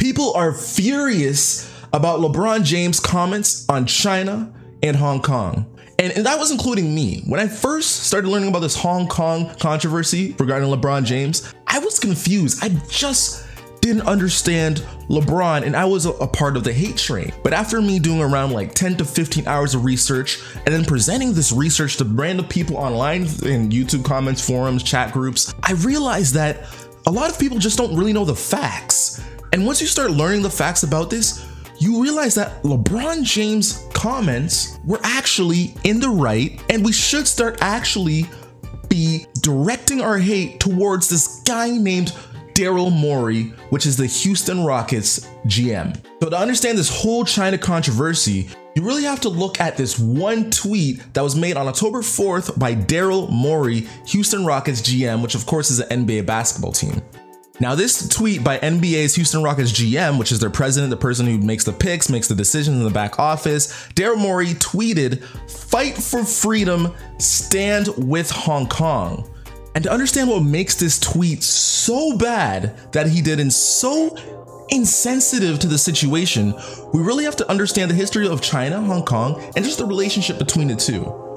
People are furious about LeBron James' comments on China and Hong Kong. And, and, that was including me. When I first started learning about this Hong Kong controversy regarding LeBron James, I was confused. I just didn't understand LeBron and I was a, a, part of the hate train. But after me doing around like 10 to 15 hours of research and then presenting this research to random people online in YouTube comments, forums, chat groups, I realized that a lot of people just don't really know the facts. And once you start learning the facts about this, you realize that LeBron James' comments were actually in the right, and we should start actually be directing our hate towards this guy named Daryl Morey, which is the Houston Rockets GM. So to understand this whole China controversy, you really have to look at this one tweet that was made on October 4th by Daryl Morey, Houston Rockets GM, which of course is an NBA basketball team. Now, this tweet by NBA's Houston Rockets GM, which is their president, the person who makes the picks, makes the decisions in the back office, Daryl Morey tweeted, Fight for freedom, stand with Hong Kong. And to understand what makes this tweet so bad that he did and so insensitive to the situation, we really have to understand the history of China, Hong Kong, and just the relationship between the two.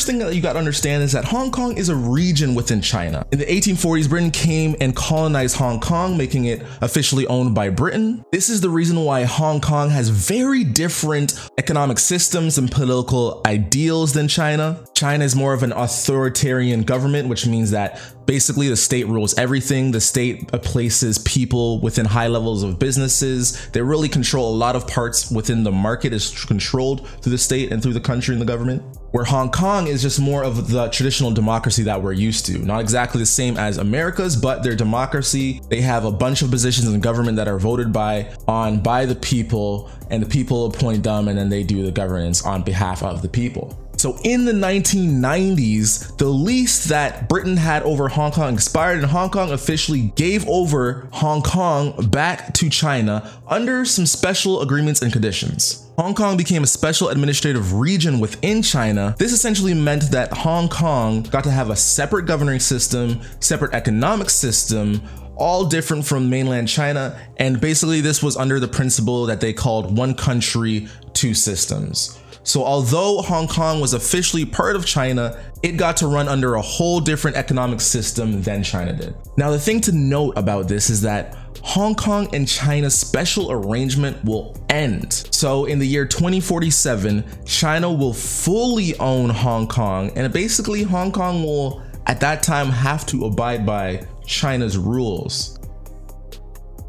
First thing that you got to understand is that Hong Kong is a region within China. In the 1840s, Britain came and colonized Hong Kong, making it officially owned by Britain. This is the reason why Hong Kong has very different economic systems and political ideals than China. China is more of an authoritarian government, which means that basically the state rules everything. The state places people within high levels of businesses. They really control a lot of parts within the market is controlled through the state and through the country and the government. Where Hong Kong is just more of the traditional democracy that we're used to. Not exactly the same as America's, but their democracy. They have a bunch of positions in government that are voted by on by the people, and the people appoint them, and then they do the governance on behalf of the people. So in the 1990s, the lease that Britain had over Hong Kong expired and Hong Kong officially gave over Hong Kong back to China under some special agreements and conditions. Hong Kong became a special administrative region within China. This essentially meant that Hong Kong got to have a separate governing system, separate economic system, all different from mainland China. And basically, this was under the principle that they called one country, two systems. So although Hong Kong was officially part of China, it got to run under a whole different economic system than China did. Now, the thing to note about this is that Hong Kong and China's special arrangement will end. So in the year 2047, China will fully own Hong Kong, and basically Hong Kong will at that time have to abide by China's rules.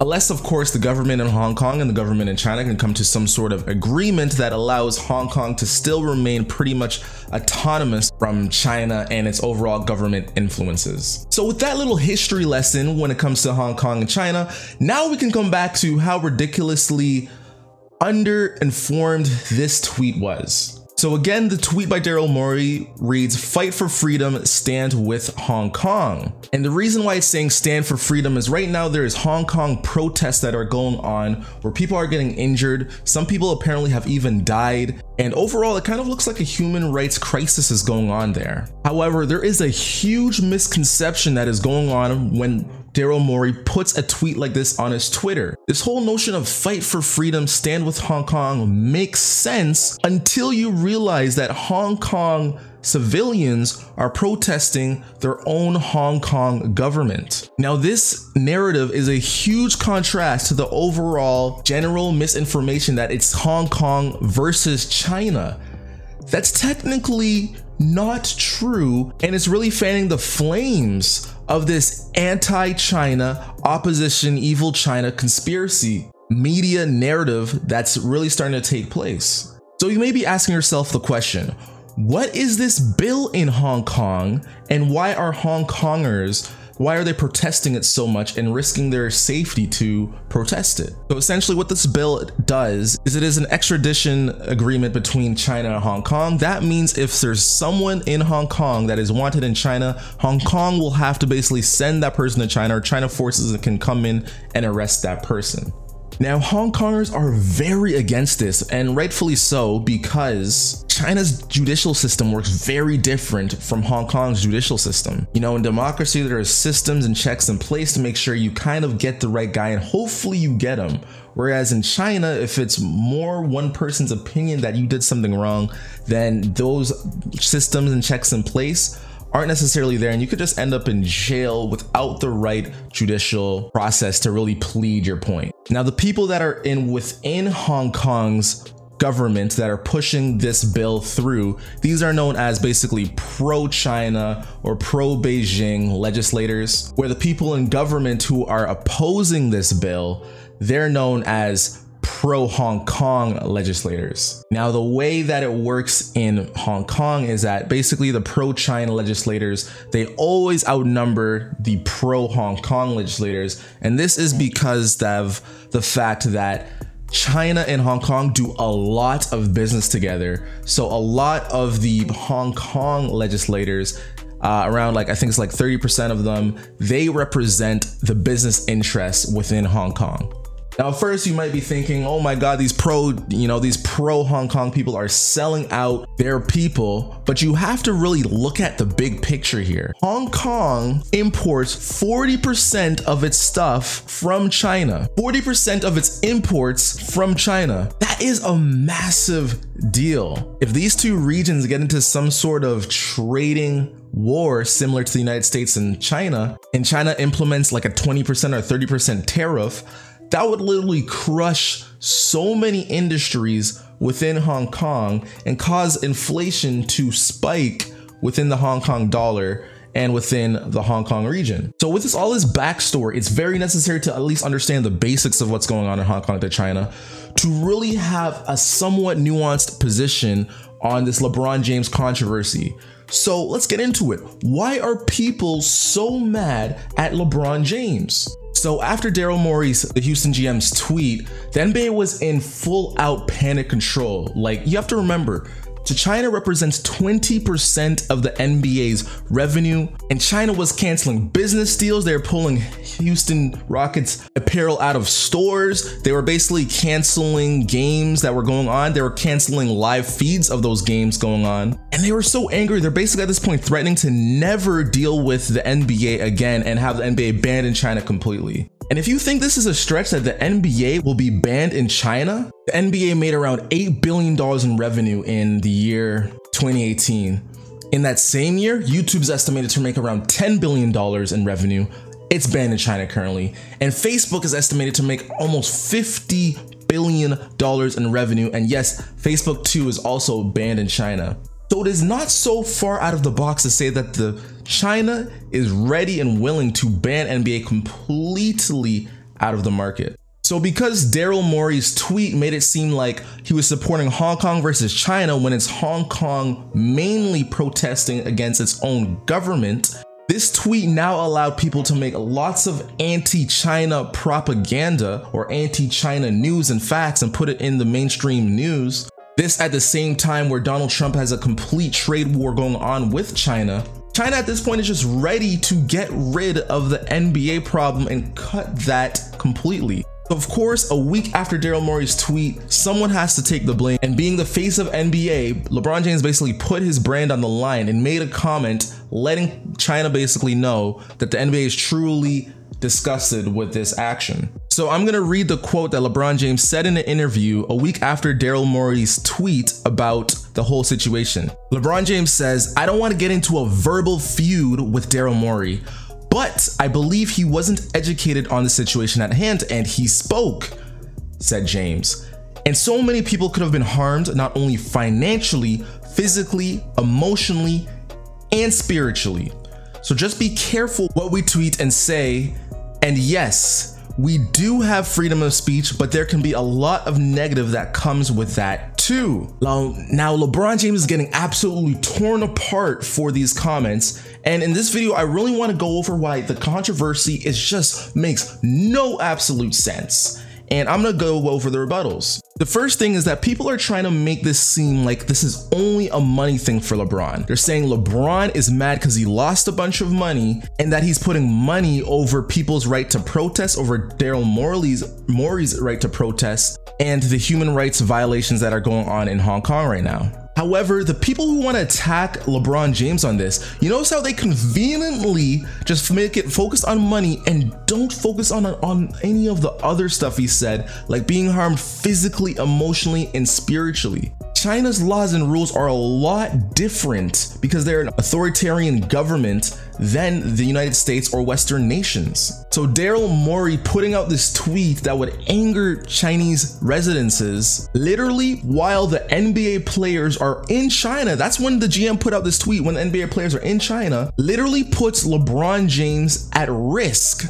Unless, of course, the government in Hong Kong and the government in China can come to some sort of agreement that allows Hong Kong to still remain pretty much autonomous from China and its overall government influences. So, with that little history lesson when it comes to Hong Kong and China, now we can come back to how ridiculously underinformed this tweet was. So again, the tweet by Daryl Morey reads, fight for freedom, stand with Hong Kong. And the reason why it's saying stand for freedom is right now there is Hong Kong protests that are going on where people are getting injured. Some people apparently have even died. And overall, it kind of looks like a human rights crisis is going on there. However, there is a huge misconception that is going on when Daryl Morey puts a tweet like this on his Twitter. This whole notion of fight for freedom, stand with Hong Kong makes sense until you realize that Hong Kong civilians are protesting their own Hong Kong government. Now, this narrative is a huge contrast to the overall general misinformation that it's Hong Kong versus China. That's technically not true, and it's really fanning the flames of this anti China, opposition, evil China conspiracy media narrative that's really starting to take place. So you may be asking yourself the question what is this bill in Hong Kong, and why are Hong Kongers why are they protesting it so much and risking their safety to protest it? So essentially what this bill does is it is an extradition agreement between China and Hong Kong. That means if there's someone in Hong Kong that is wanted in China, Hong Kong will have to basically send that person to China or China forces can come in and arrest that person. Now, Hong Kongers are very against this, and rightfully so, because China's judicial system works very different from Hong Kong's judicial system. You know, in democracy, there are systems and checks in place to make sure you kind of get the right guy and hopefully you get him. Whereas in China, if it's more one person's opinion that you did something wrong, then those systems and checks in place aren't necessarily there and you could just end up in jail without the right judicial process to really plead your point. Now, the people that are in within Hong Kong's government that are pushing this bill through, these are known as basically pro China or pro Beijing legislators, where the people in government who are opposing this bill, they're known as pro Hong Kong legislators. Now, the way that it works in Hong Kong is that basically the pro China legislators, they always outnumber the pro Hong Kong legislators. And this is because of the fact that China and Hong Kong do a lot of business together. So a lot of the Hong Kong legislators uh, around like I think it's like 30% of them, they represent the business interests within Hong Kong. Now, first you might be thinking, oh my God, these pro, you know, these pro Hong Kong people are selling out their people, but you have to really look at the big picture here. Hong Kong imports 40% of its stuff from China, 40% of its imports from China. That is a massive deal. If these two regions get into some sort of trading war similar to the United States and China, and China implements like a 20% or 30% tariff, that would literally crush so many industries within Hong Kong and cause inflation to spike within the Hong Kong dollar and within the Hong Kong region. So with this all this backstory, it's very necessary to at least understand the basics of what's going on in Hong Kong to China to really have a somewhat nuanced position on this LeBron James controversy. So let's get into it. Why are people so mad at LeBron James? So after Daryl Morey's, the Houston GM's tweet, the NBA was in full out panic control. Like you have to remember, to China represents 20% of the NBA's revenue, and China was canceling business deals. They were pulling Houston Rockets apparel out of stores. They were basically canceling games that were going on. They were canceling live feeds of those games going on. And they were so angry, they're basically at this point threatening to never deal with the NBA again and have the NBA banned in China completely. And if you think this is a stretch that the NBA will be banned in China, the NBA made around $8 billion in revenue in the year 2018. In that same year, YouTube's estimated to make around $10 billion in revenue. It's banned in China currently. And Facebook is estimated to make almost $50 billion in revenue. And yes, Facebook too is also banned in China. So it is not so far out of the box to say that the China is ready and willing to ban NBA completely out of the market. So because Daryl Morey's tweet made it seem like he was supporting Hong Kong versus China when it's Hong Kong mainly protesting against its own government, this tweet now allowed people to make lots of anti-China propaganda or anti-China news and facts and put it in the mainstream news this at the same time where Donald Trump has a complete trade war going on with China. China at this point is just ready to get rid of the NBA problem and cut that completely. Of course, a week after Daryl Morey's tweet, someone has to take the blame. And being the face of NBA, LeBron James basically put his brand on the line and made a comment letting China basically know that the NBA is truly disgusted with this action. So I'm gonna read the quote that LeBron James said in an interview a week after Daryl Morey's tweet about the whole situation. LeBron James says, I don't wanna get into a verbal feud with Daryl Morey, but I believe he wasn't educated on the situation at hand and he spoke, said James. And so many people could have been harmed not only financially, physically, emotionally, and spiritually. So just be careful what we tweet and say and yes, we do have freedom of speech, but there can be a lot of negative that comes with that too. Now, now LeBron James is getting absolutely torn apart for these comments. And in this video, I really want to go over why the controversy is just makes no absolute sense and I'm gonna go over the rebuttals. The first thing is that people are trying to make this seem like this is only a money thing for LeBron. They're saying LeBron is mad because he lost a bunch of money and that he's putting money over people's right to protest, over Daryl Morey's, Morey's right to protest, and the human rights violations that are going on in Hong Kong right now. However, the people who want to attack LeBron James on this, you notice how they conveniently just make it focus on money and don't focus on, on any of the other stuff he said, like being harmed physically, emotionally, and spiritually. China's laws and rules are a lot different because they're an authoritarian government than the United States or Western nations. So Daryl Morey putting out this tweet that would anger Chinese residences literally while the NBA players are in China. That's when the GM put out this tweet when the NBA players are in China, literally puts LeBron James at risk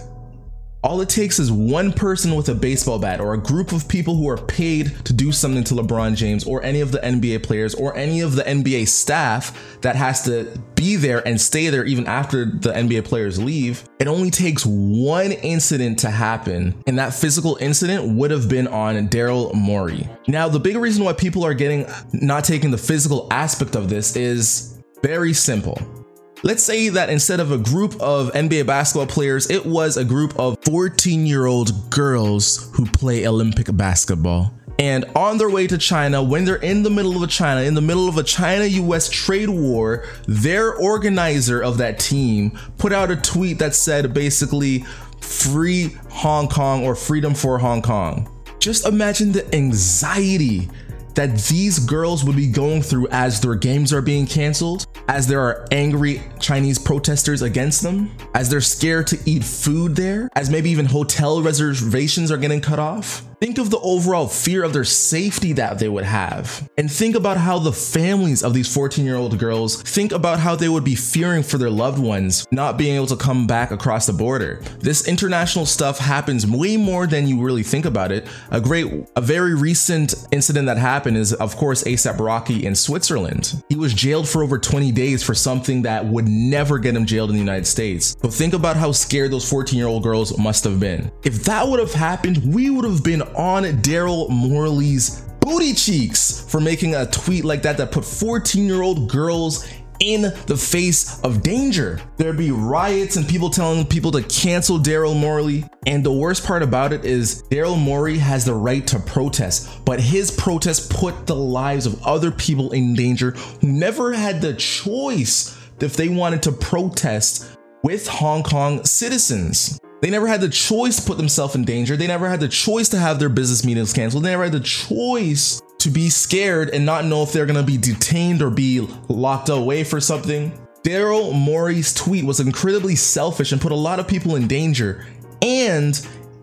all it takes is one person with a baseball bat or a group of people who are paid to do something to LeBron James or any of the NBA players or any of the NBA staff that has to be there and stay there even after the NBA players leave. It only takes one incident to happen, and that physical incident would have been on Daryl Morey. Now, the big reason why people are getting not taking the physical aspect of this is very simple. Let's say that instead of a group of NBA basketball players, it was a group of 14 year old girls who play Olympic basketball. And on their way to China, when they're in the middle of a China, in the middle of a China US trade war, their organizer of that team put out a tweet that said basically, free Hong Kong or freedom for Hong Kong. Just imagine the anxiety that these girls would be going through as their games are being canceled, as there are angry Chinese protesters against them, as they're scared to eat food there, as maybe even hotel reservations are getting cut off. Think of the overall fear of their safety that they would have. And think about how the families of these 14 year old girls think about how they would be fearing for their loved ones not being able to come back across the border. This international stuff happens way more than you really think about it. A great, a very recent incident that happened is, of course, ASAP Rocky in Switzerland. He was jailed for over 20 days for something that would never get him jailed in the United States. So think about how scared those 14 year old girls must have been. If that would have happened, we would have been on Daryl Morey's booty cheeks for making a tweet like that that put 14 year old girls in the face of danger. There'd be riots and people telling people to cancel Daryl Morley. And the worst part about it is Daryl Morey has the right to protest, but his protest put the lives of other people in danger who never had the choice if they wanted to protest with Hong Kong citizens. They never had the choice to put themselves in danger. They never had the choice to have their business meetings canceled. They never had the choice to be scared and not know if they're gonna be detained or be locked away for something. Daryl Morey's tweet was incredibly selfish and put a lot of people in danger. And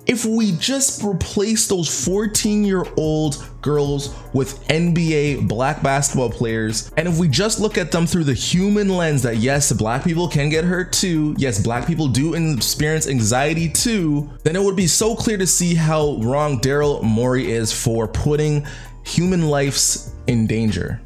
if we just replace those 14 year old girls with NBA black basketball players, and if we just look at them through the human lens that yes, black people can get hurt too, yes, black people do experience anxiety too, then it would be so clear to see how wrong Daryl Morey is for putting human lives in danger.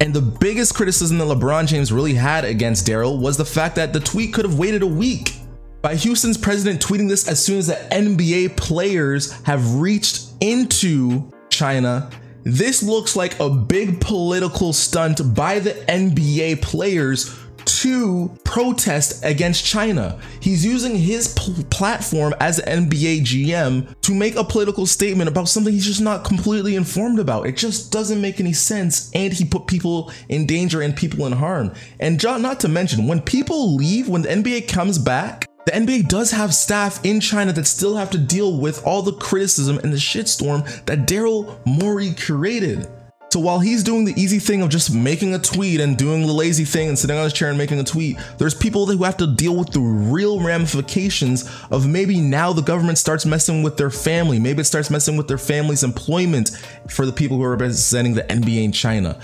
And the biggest criticism that LeBron James really had against Daryl was the fact that the tweet could have waited a week by Houston's president tweeting this as soon as the NBA players have reached into China. This looks like a big political stunt by the NBA players to protest against China. He's using his platform as an NBA GM to make a political statement about something he's just not completely informed about. It just doesn't make any sense. And he put people in danger and people in harm. And John, not to mention, when people leave, when the NBA comes back, the NBA does have staff in China that still have to deal with all the criticism and the shitstorm that Daryl Morey created. So while he's doing the easy thing of just making a tweet and doing the lazy thing and sitting on his chair and making a tweet, there's people who have to deal with the real ramifications of maybe now the government starts messing with their family. Maybe it starts messing with their family's employment for the people who are representing the NBA in China.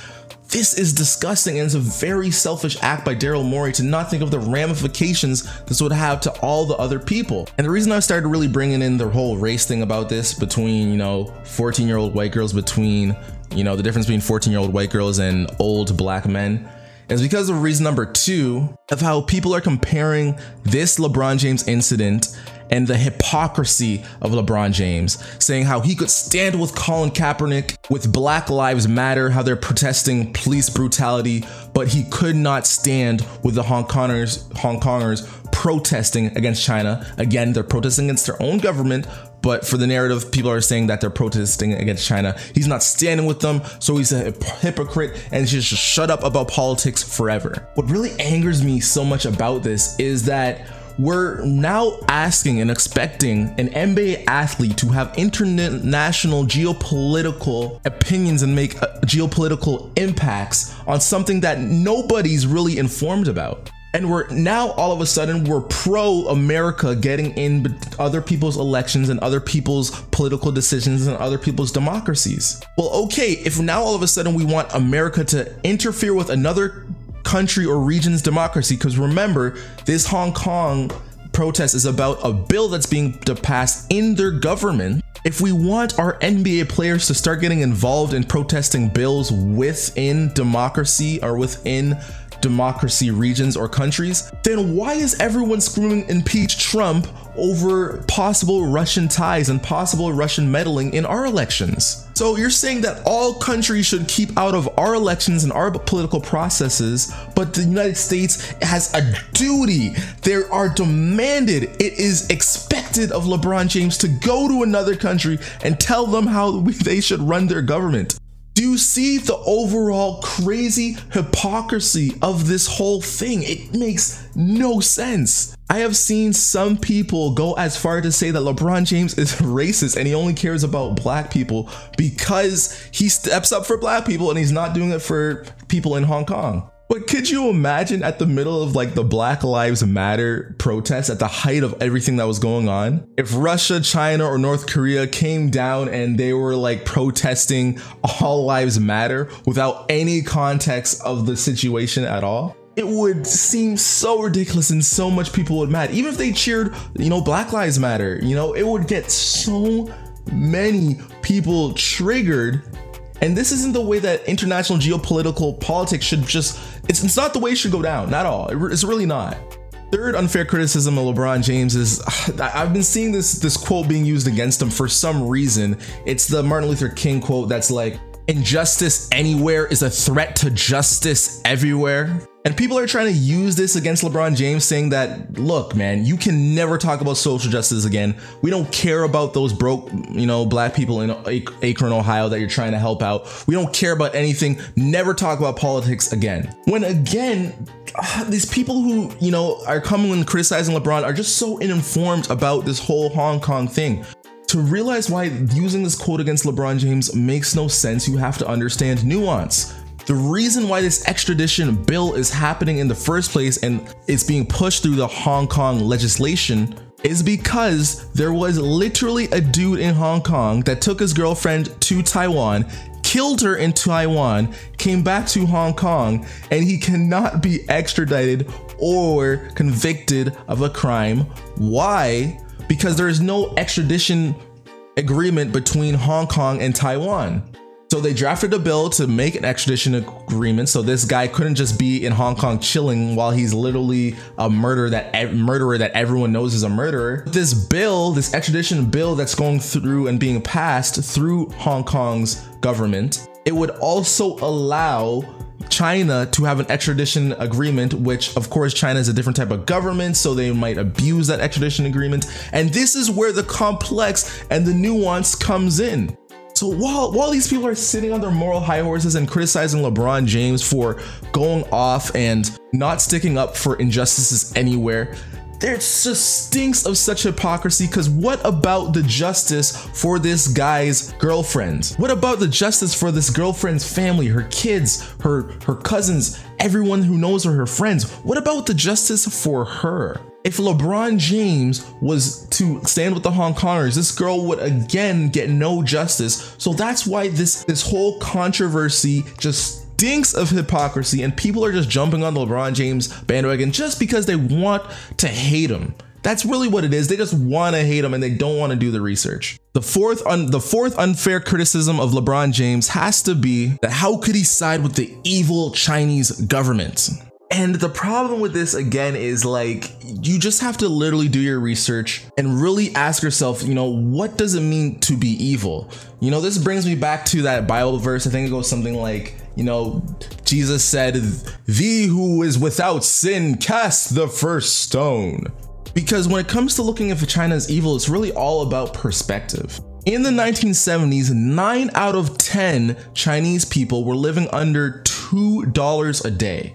This is disgusting and it's a very selfish act by Daryl Morey to not think of the ramifications this would have to all the other people. And the reason I started really bringing in the whole race thing about this between, you know, 14 year old white girls, between, you know, the difference between 14 year old white girls and old black men is because of reason number two of how people are comparing this LeBron James incident and the hypocrisy of LeBron James, saying how he could stand with Colin Kaepernick with Black Lives Matter, how they're protesting police brutality, but he could not stand with the Hong Kongers, Hong Kongers protesting against China. Again, they're protesting against their own government, but for the narrative, people are saying that they're protesting against China. He's not standing with them, so he's a hypocrite and he should just shut up about politics forever. What really angers me so much about this is that we're now asking and expecting an NBA athlete to have international geopolitical opinions and make uh, geopolitical impacts on something that nobody's really informed about. And we're now all of a sudden we're pro America getting in other people's elections and other people's political decisions and other people's democracies. Well, okay, if now all of a sudden we want America to interfere with another country or region's democracy, because remember, this Hong Kong protest is about a bill that's being passed in their government. If we want our NBA players to start getting involved in protesting bills within democracy or within democracy regions or countries, then why is everyone screaming impeach Trump over possible Russian ties and possible Russian meddling in our elections? So you're saying that all countries should keep out of our elections and our political processes, but the United States has a duty. They are demanded, it is expected of LeBron James to go to another country and tell them how they should run their government. Do you see the overall crazy hypocrisy of this whole thing? It makes no sense. I have seen some people go as far to say that LeBron James is racist and he only cares about black people because he steps up for black people and he's not doing it for people in Hong Kong. But could you imagine at the middle of like the Black Lives Matter protests at the height of everything that was going on? If Russia, China, or North Korea came down and they were like protesting all lives matter without any context of the situation at all? It would seem so ridiculous and so much people would mad. Even if they cheered, you know, Black Lives Matter, you know, it would get so many people triggered and this isn't the way that international geopolitical politics should just, it's, it's not the way it should go down, not all. It's really not. Third unfair criticism of LeBron James is I've been seeing this this quote being used against him for some reason. It's the Martin Luther King quote that's like injustice anywhere is a threat to justice everywhere. And people are trying to use this against LeBron James, saying that, look, man, you can never talk about social justice again. We don't care about those broke, you know, black people in Akron, Ohio that you're trying to help out. We don't care about anything. Never talk about politics again. When again, uh, these people who, you know, are coming and criticizing LeBron are just so uninformed about this whole Hong Kong thing. To realize why using this quote against LeBron James makes no sense, you have to understand nuance. The reason why this extradition bill is happening in the first place and it's being pushed through the Hong Kong legislation is because there was literally a dude in Hong Kong that took his girlfriend to Taiwan, killed her in Taiwan, came back to Hong Kong, and he cannot be extradited or convicted of a crime. Why? Because there is no extradition agreement between Hong Kong and Taiwan. So they drafted a bill to make an extradition agreement. So this guy couldn't just be in Hong Kong chilling while he's literally a murderer that murderer that everyone knows is a murderer. This bill, this extradition bill that's going through and being passed through Hong Kong's government, it would also allow China to have an extradition agreement, which of course China is a different type of government, so they might abuse that extradition agreement. And this is where the complex and the nuance comes in. So while while these people are sitting on their moral high horses and criticizing LeBron James for going off and not sticking up for injustices anywhere, there just stinks of such hypocrisy because what about the justice for this guy's girlfriend? What about the justice for this girlfriend's family, her kids, her her cousins, everyone who knows her, her friends? What about the justice for her? if LeBron James was to stand with the Hong Kongers, this girl would again get no justice. So that's why this this whole controversy just stinks of hypocrisy and people are just jumping on the LeBron James bandwagon just because they want to hate him. That's really what it is. They just want to hate him and they don't want to do the research. The fourth un- the fourth unfair criticism of LeBron James has to be that how could he side with the evil Chinese government? And the problem with this again is like you just have to literally do your research and really ask yourself, you know, what does it mean to be evil? You know, this brings me back to that Bible verse. I think it goes something like, you know, Jesus said, "Thee who is without sin cast the first stone." Because when it comes to looking at China is evil, it's really all about perspective. In the 1970s, 9 out of 10 Chinese people were living under $2 a day.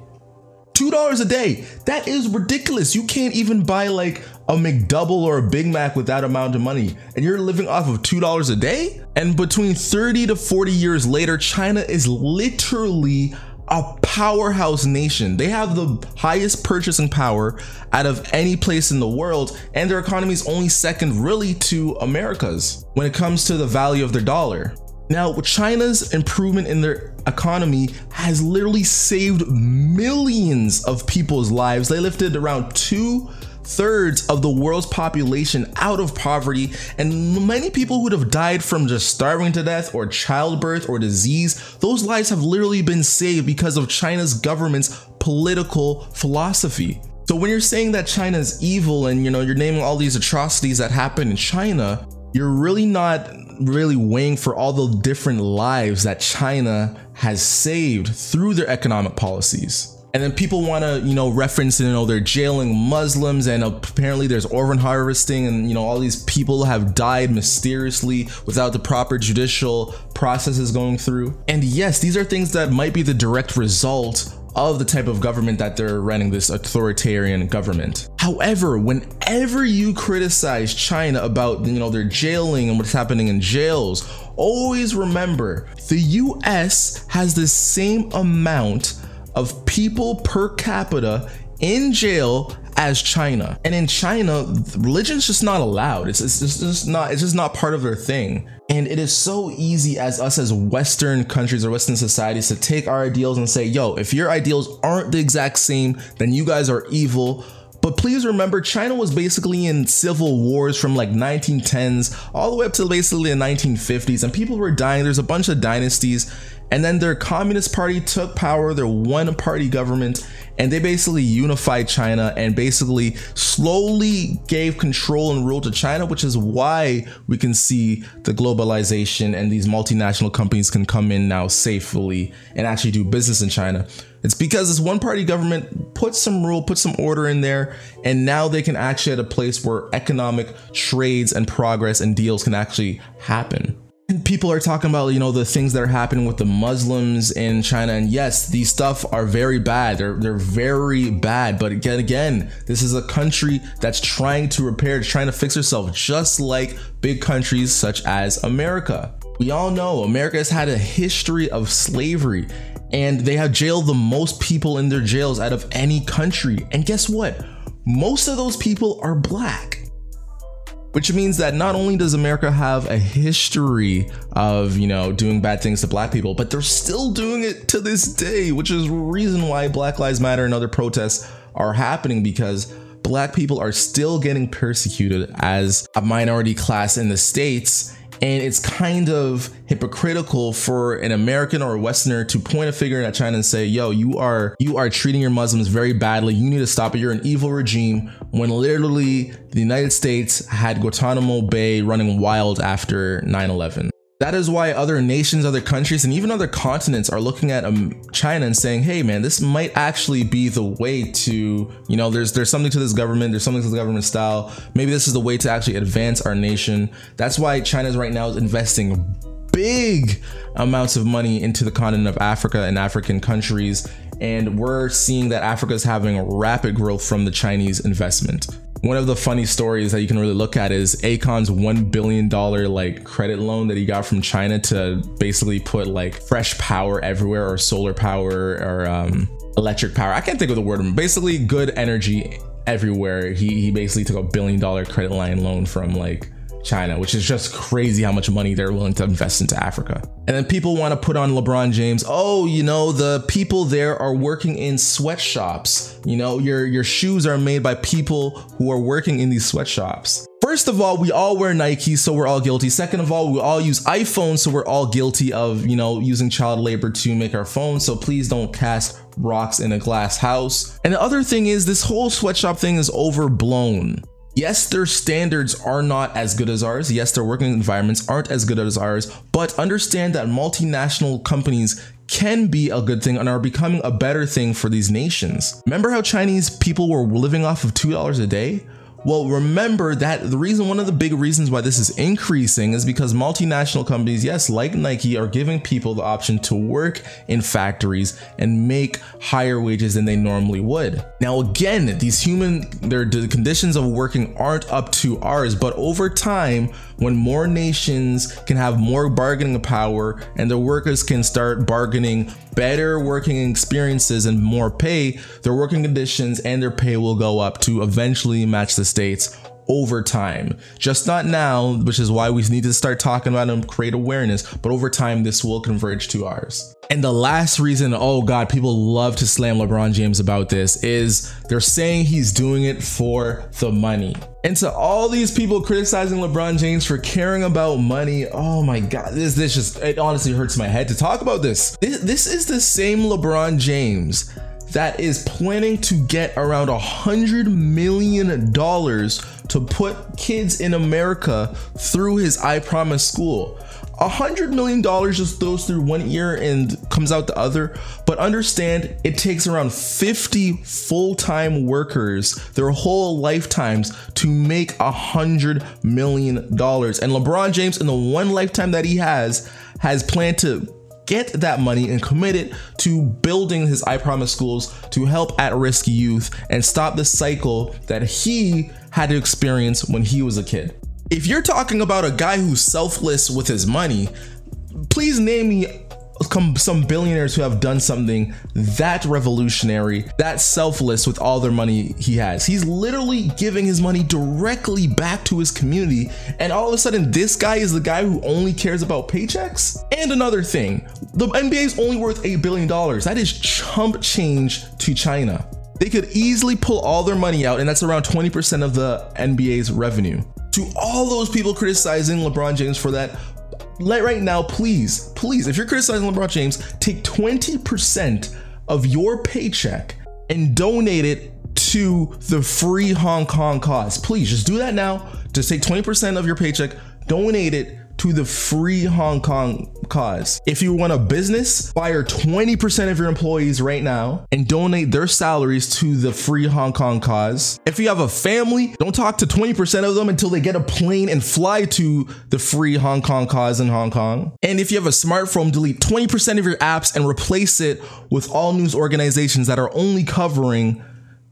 $2 a day. That is ridiculous. You can't even buy like a McDouble or a Big Mac with that amount of money. And you're living off of $2 a day? And between 30 to 40 years later, China is literally a powerhouse nation. They have the highest purchasing power out of any place in the world, and their economy is only second really to America's when it comes to the value of their dollar. Now, China's improvement in their economy has literally saved millions of people's lives. They lifted around two thirds of the world's population out of poverty, and many people would have died from just starving to death or childbirth or disease, those lives have literally been saved because of China's government's political philosophy. So when you're saying that China is evil and you know you're naming all these atrocities that happen in China, you're really not really weighing for all the different lives that China has saved through their economic policies. And then people want to, you know, reference, you know, they're jailing Muslims and apparently there's organ harvesting and, you know, all these people have died mysteriously without the proper judicial processes going through. And yes, these are things that might be the direct result of the type of government that they're running, this authoritarian government. However, whenever you criticize China about, you know, their jailing and what's happening in jails, always remember the US has the same amount of people per capita in jail as China. And in China, religion's just not allowed. It's, it's, it's, just not it's just not part of their thing. And it is so easy as us as Western countries or Western societies to take our ideals and say, yo, if your ideals aren't the exact same, then you guys are evil. But please remember, China was basically in civil wars from like 1910s all the way up to basically the 1950s, and people were dying. There's a bunch of dynasties, and then their Communist Party took power, their one party government, and they basically unified China and basically slowly gave control and rule to China, which is why we can see the globalization and these multinational companies can come in now safely and actually do business in China. It's because this one party government put some rule, put some order in there, and now they can actually at a place where economic trades and progress and deals can actually happen. People are talking about, you know, the things that are happening with the Muslims in China. And yes, these stuff are very bad. They're they're very bad. But again, again, this is a country that's trying to repair, trying to fix itself, just like big countries such as America. We all know America has had a history of slavery and they have jailed the most people in their jails out of any country. And guess what? Most of those people are black which means that not only does America have a history of, you know, doing bad things to black people, but they're still doing it to this day, which is the reason why Black Lives Matter and other protests are happening because black people are still getting persecuted as a minority class in the states and it's kind of hypocritical for an American or a Westerner to point a finger at China and say, yo, you are you are treating your Muslims very badly. You need to stop it. You're an evil regime when literally the United States had Guantanamo Bay running wild after 9-11. That is why other nations, other countries, and even other continents are looking at um, China and saying, "Hey, man, this might actually be the way to, you know, there's there's something to this government, there's something to the government style. Maybe this is the way to actually advance our nation." That's why China's right now is investing big amounts of money into the continent of Africa and African countries, and we're seeing that Africa is having rapid growth from the Chinese investment. One of the funny stories that you can really look at is Akon's $1 billion like credit loan that he got from China to basically put like fresh power everywhere or solar power or um, electric power. I can't think of the word. Basically good energy everywhere. He, he basically took a billion dollar credit line loan from like China, which is just crazy how much money they're willing to invest into Africa. And then people want to put on LeBron James. Oh, you know, the people there are working in sweatshops. You know, your your shoes are made by people who are working in these sweatshops. First of all, we all wear Nike, so we're all guilty. Second of all, we all use iPhones, so we're all guilty of, you know, using child labor to make our phones. So please don't cast rocks in a glass house. And the other thing is this whole sweatshop thing is overblown. Yes, their standards are not as good as ours. Yes, their working environments aren't as good as ours, but understand that multinational companies can be a good thing and are becoming a better thing for these nations. Remember how Chinese people were living off of $2 a day? Well, remember that the reason, one of the big reasons why this is increasing is because multinational companies, yes, like Nike, are giving people the option to work in factories and make higher wages than they normally would. Now, again, these human, their the conditions of working aren't up to ours, but over time, when more nations can have more bargaining power and the workers can start bargaining better working experiences and more pay, their working conditions and their pay will go up to eventually match the states over time. Just not now, which is why we need to start talking about them, create awareness, but over time, this will converge to ours. And the last reason, oh God, people love to slam LeBron James about this is they're saying he's doing it for the money. And to all these people criticizing LeBron James for caring about money, oh my God, this this just it honestly hurts my head to talk about this. This, this is the same LeBron James that is planning to get around a hundred million dollars to put kids in America through his I Promise school. A hundred million dollars just goes through one ear and comes out the other. But understand it takes around 50 full-time workers their whole lifetimes to make a hundred million dollars. And LeBron James, in the one lifetime that he has, has planned to get that money and commit it to building his I Promise schools to help at risk youth and stop the cycle that he had to experience when he was a kid. If you're talking about a guy who's selfless with his money, please name me some billionaires who have done something that revolutionary, that selfless with all their money he has. He's literally giving his money directly back to his community. And all of a sudden, this guy is the guy who only cares about paychecks. And another thing, the NBA is only worth $8 billion. That is chump change to China. They could easily pull all their money out, and that's around 20% of the NBA's revenue. To all those people criticizing LeBron James for that, let right now, please, please, if you're criticizing LeBron James, take 20% of your paycheck and donate it to the free Hong Kong cause. Please just do that now. Just take 20% of your paycheck, donate it to the free Hong Kong cause. If you want a business, fire 20% of your employees right now and donate their salaries to the free Hong Kong cause. If you have a family, don't talk to 20% of them until they get a plane and fly to the free Hong Kong cause in Hong Kong. And if you have a smartphone, delete 20% of your apps and replace it with all news organizations that are only covering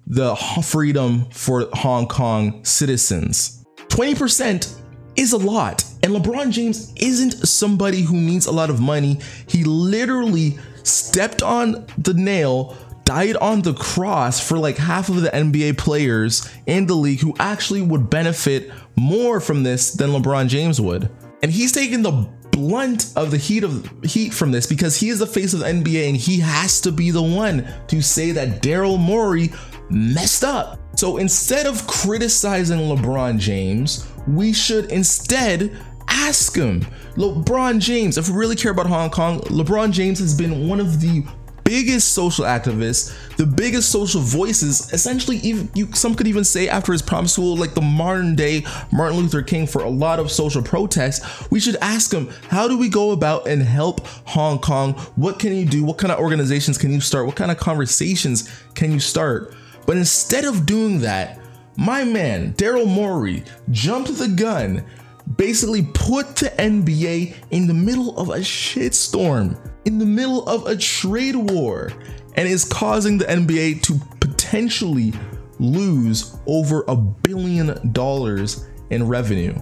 the freedom for Hong Kong citizens. 20% is a lot. And LeBron James isn't somebody who needs a lot of money. He literally stepped on the nail, died on the cross for like half of the NBA players in the league who actually would benefit more from this than LeBron James would. And he's taking the blunt of the heat of heat from this because he is the face of the NBA and he has to be the one to say that Daryl Morey messed up. So instead of criticizing LeBron James, we should instead ask him. LeBron James, if we really care about Hong Kong, LeBron James has been one of the biggest social activists, the biggest social voices, essentially even you some could even say after his prom school, like the modern day Martin Luther King for a lot of social protests, we should ask him, how do we go about and help Hong Kong? What can you do? What kind of organizations can you start? What kind of conversations can you start? But instead of doing that, my man, Daryl Morey, jumped the gun, basically put the NBA in the middle of a shitstorm, in the middle of a trade war, and is causing the NBA to potentially lose over a billion dollars in revenue.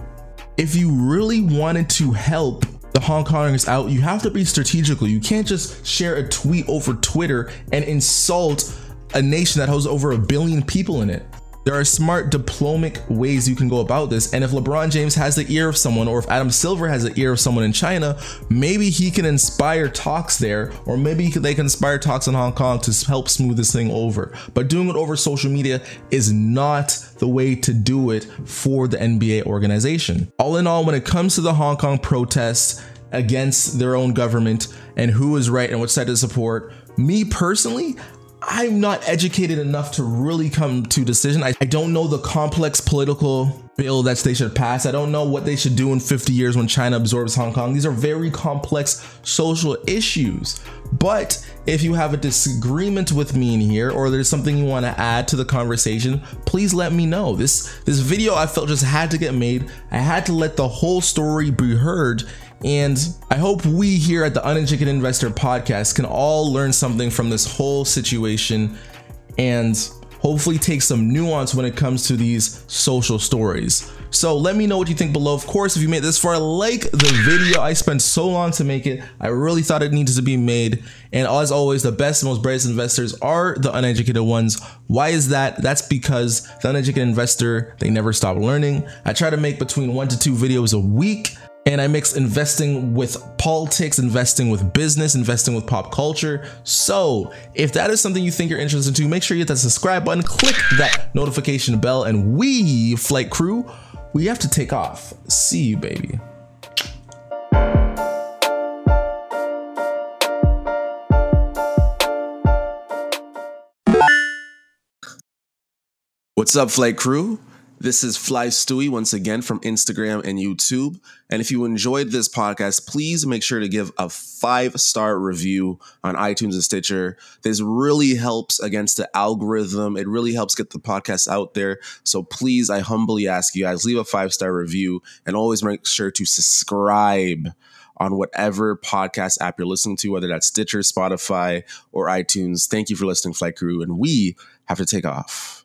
If you really wanted to help the Hong Kongers out, you have to be strategical. You can't just share a tweet over Twitter and insult a nation that has over a billion people in it. There are smart diplomatic ways you can go about this. And if LeBron James has the ear of someone, or if Adam Silver has the ear of someone in China, maybe he can inspire talks there, or maybe they can inspire talks in Hong Kong to help smooth this thing over. But doing it over social media is not the way to do it for the NBA organization. All in all, when it comes to the Hong Kong protests against their own government and who is right and which side to support, me personally, I'm not educated enough to really come to decision. I, I don't know the complex political bill that they should pass. I don't know what they should do in 50 years when China absorbs Hong Kong. These are very complex social issues. But if you have a disagreement with me in here or there's something you want to add to the conversation, please let me know. This this video I felt just had to get made. I had to let the whole story be heard and I hope we here at the Uneducated Investor podcast can all learn something from this whole situation and hopefully take some nuance when it comes to these social stories. So let me know what you think below. Of course, if you made this far, like the video. I spent so long to make it. I really thought it needed to be made. And as always, the best and most brightest investors are the uneducated ones. Why is that? That's because the uneducated investor, they never stop learning. I try to make between one to two videos a week and I mix investing with politics, investing with business, investing with pop culture. So, if that is something you think you're interested in, make sure you hit that subscribe button, click that notification bell, and we, flight crew, we have to take off. See you, baby. What's up, flight crew? This is Fly Stewie once again from Instagram and YouTube. And if you enjoyed this podcast, please make sure to give a five star review on iTunes and Stitcher. This really helps against the algorithm. It really helps get the podcast out there. So please, I humbly ask you guys, leave a five star review and always make sure to subscribe on whatever podcast app you're listening to, whether that's Stitcher, Spotify, or iTunes. Thank you for listening, Flight Crew. And we have to take off.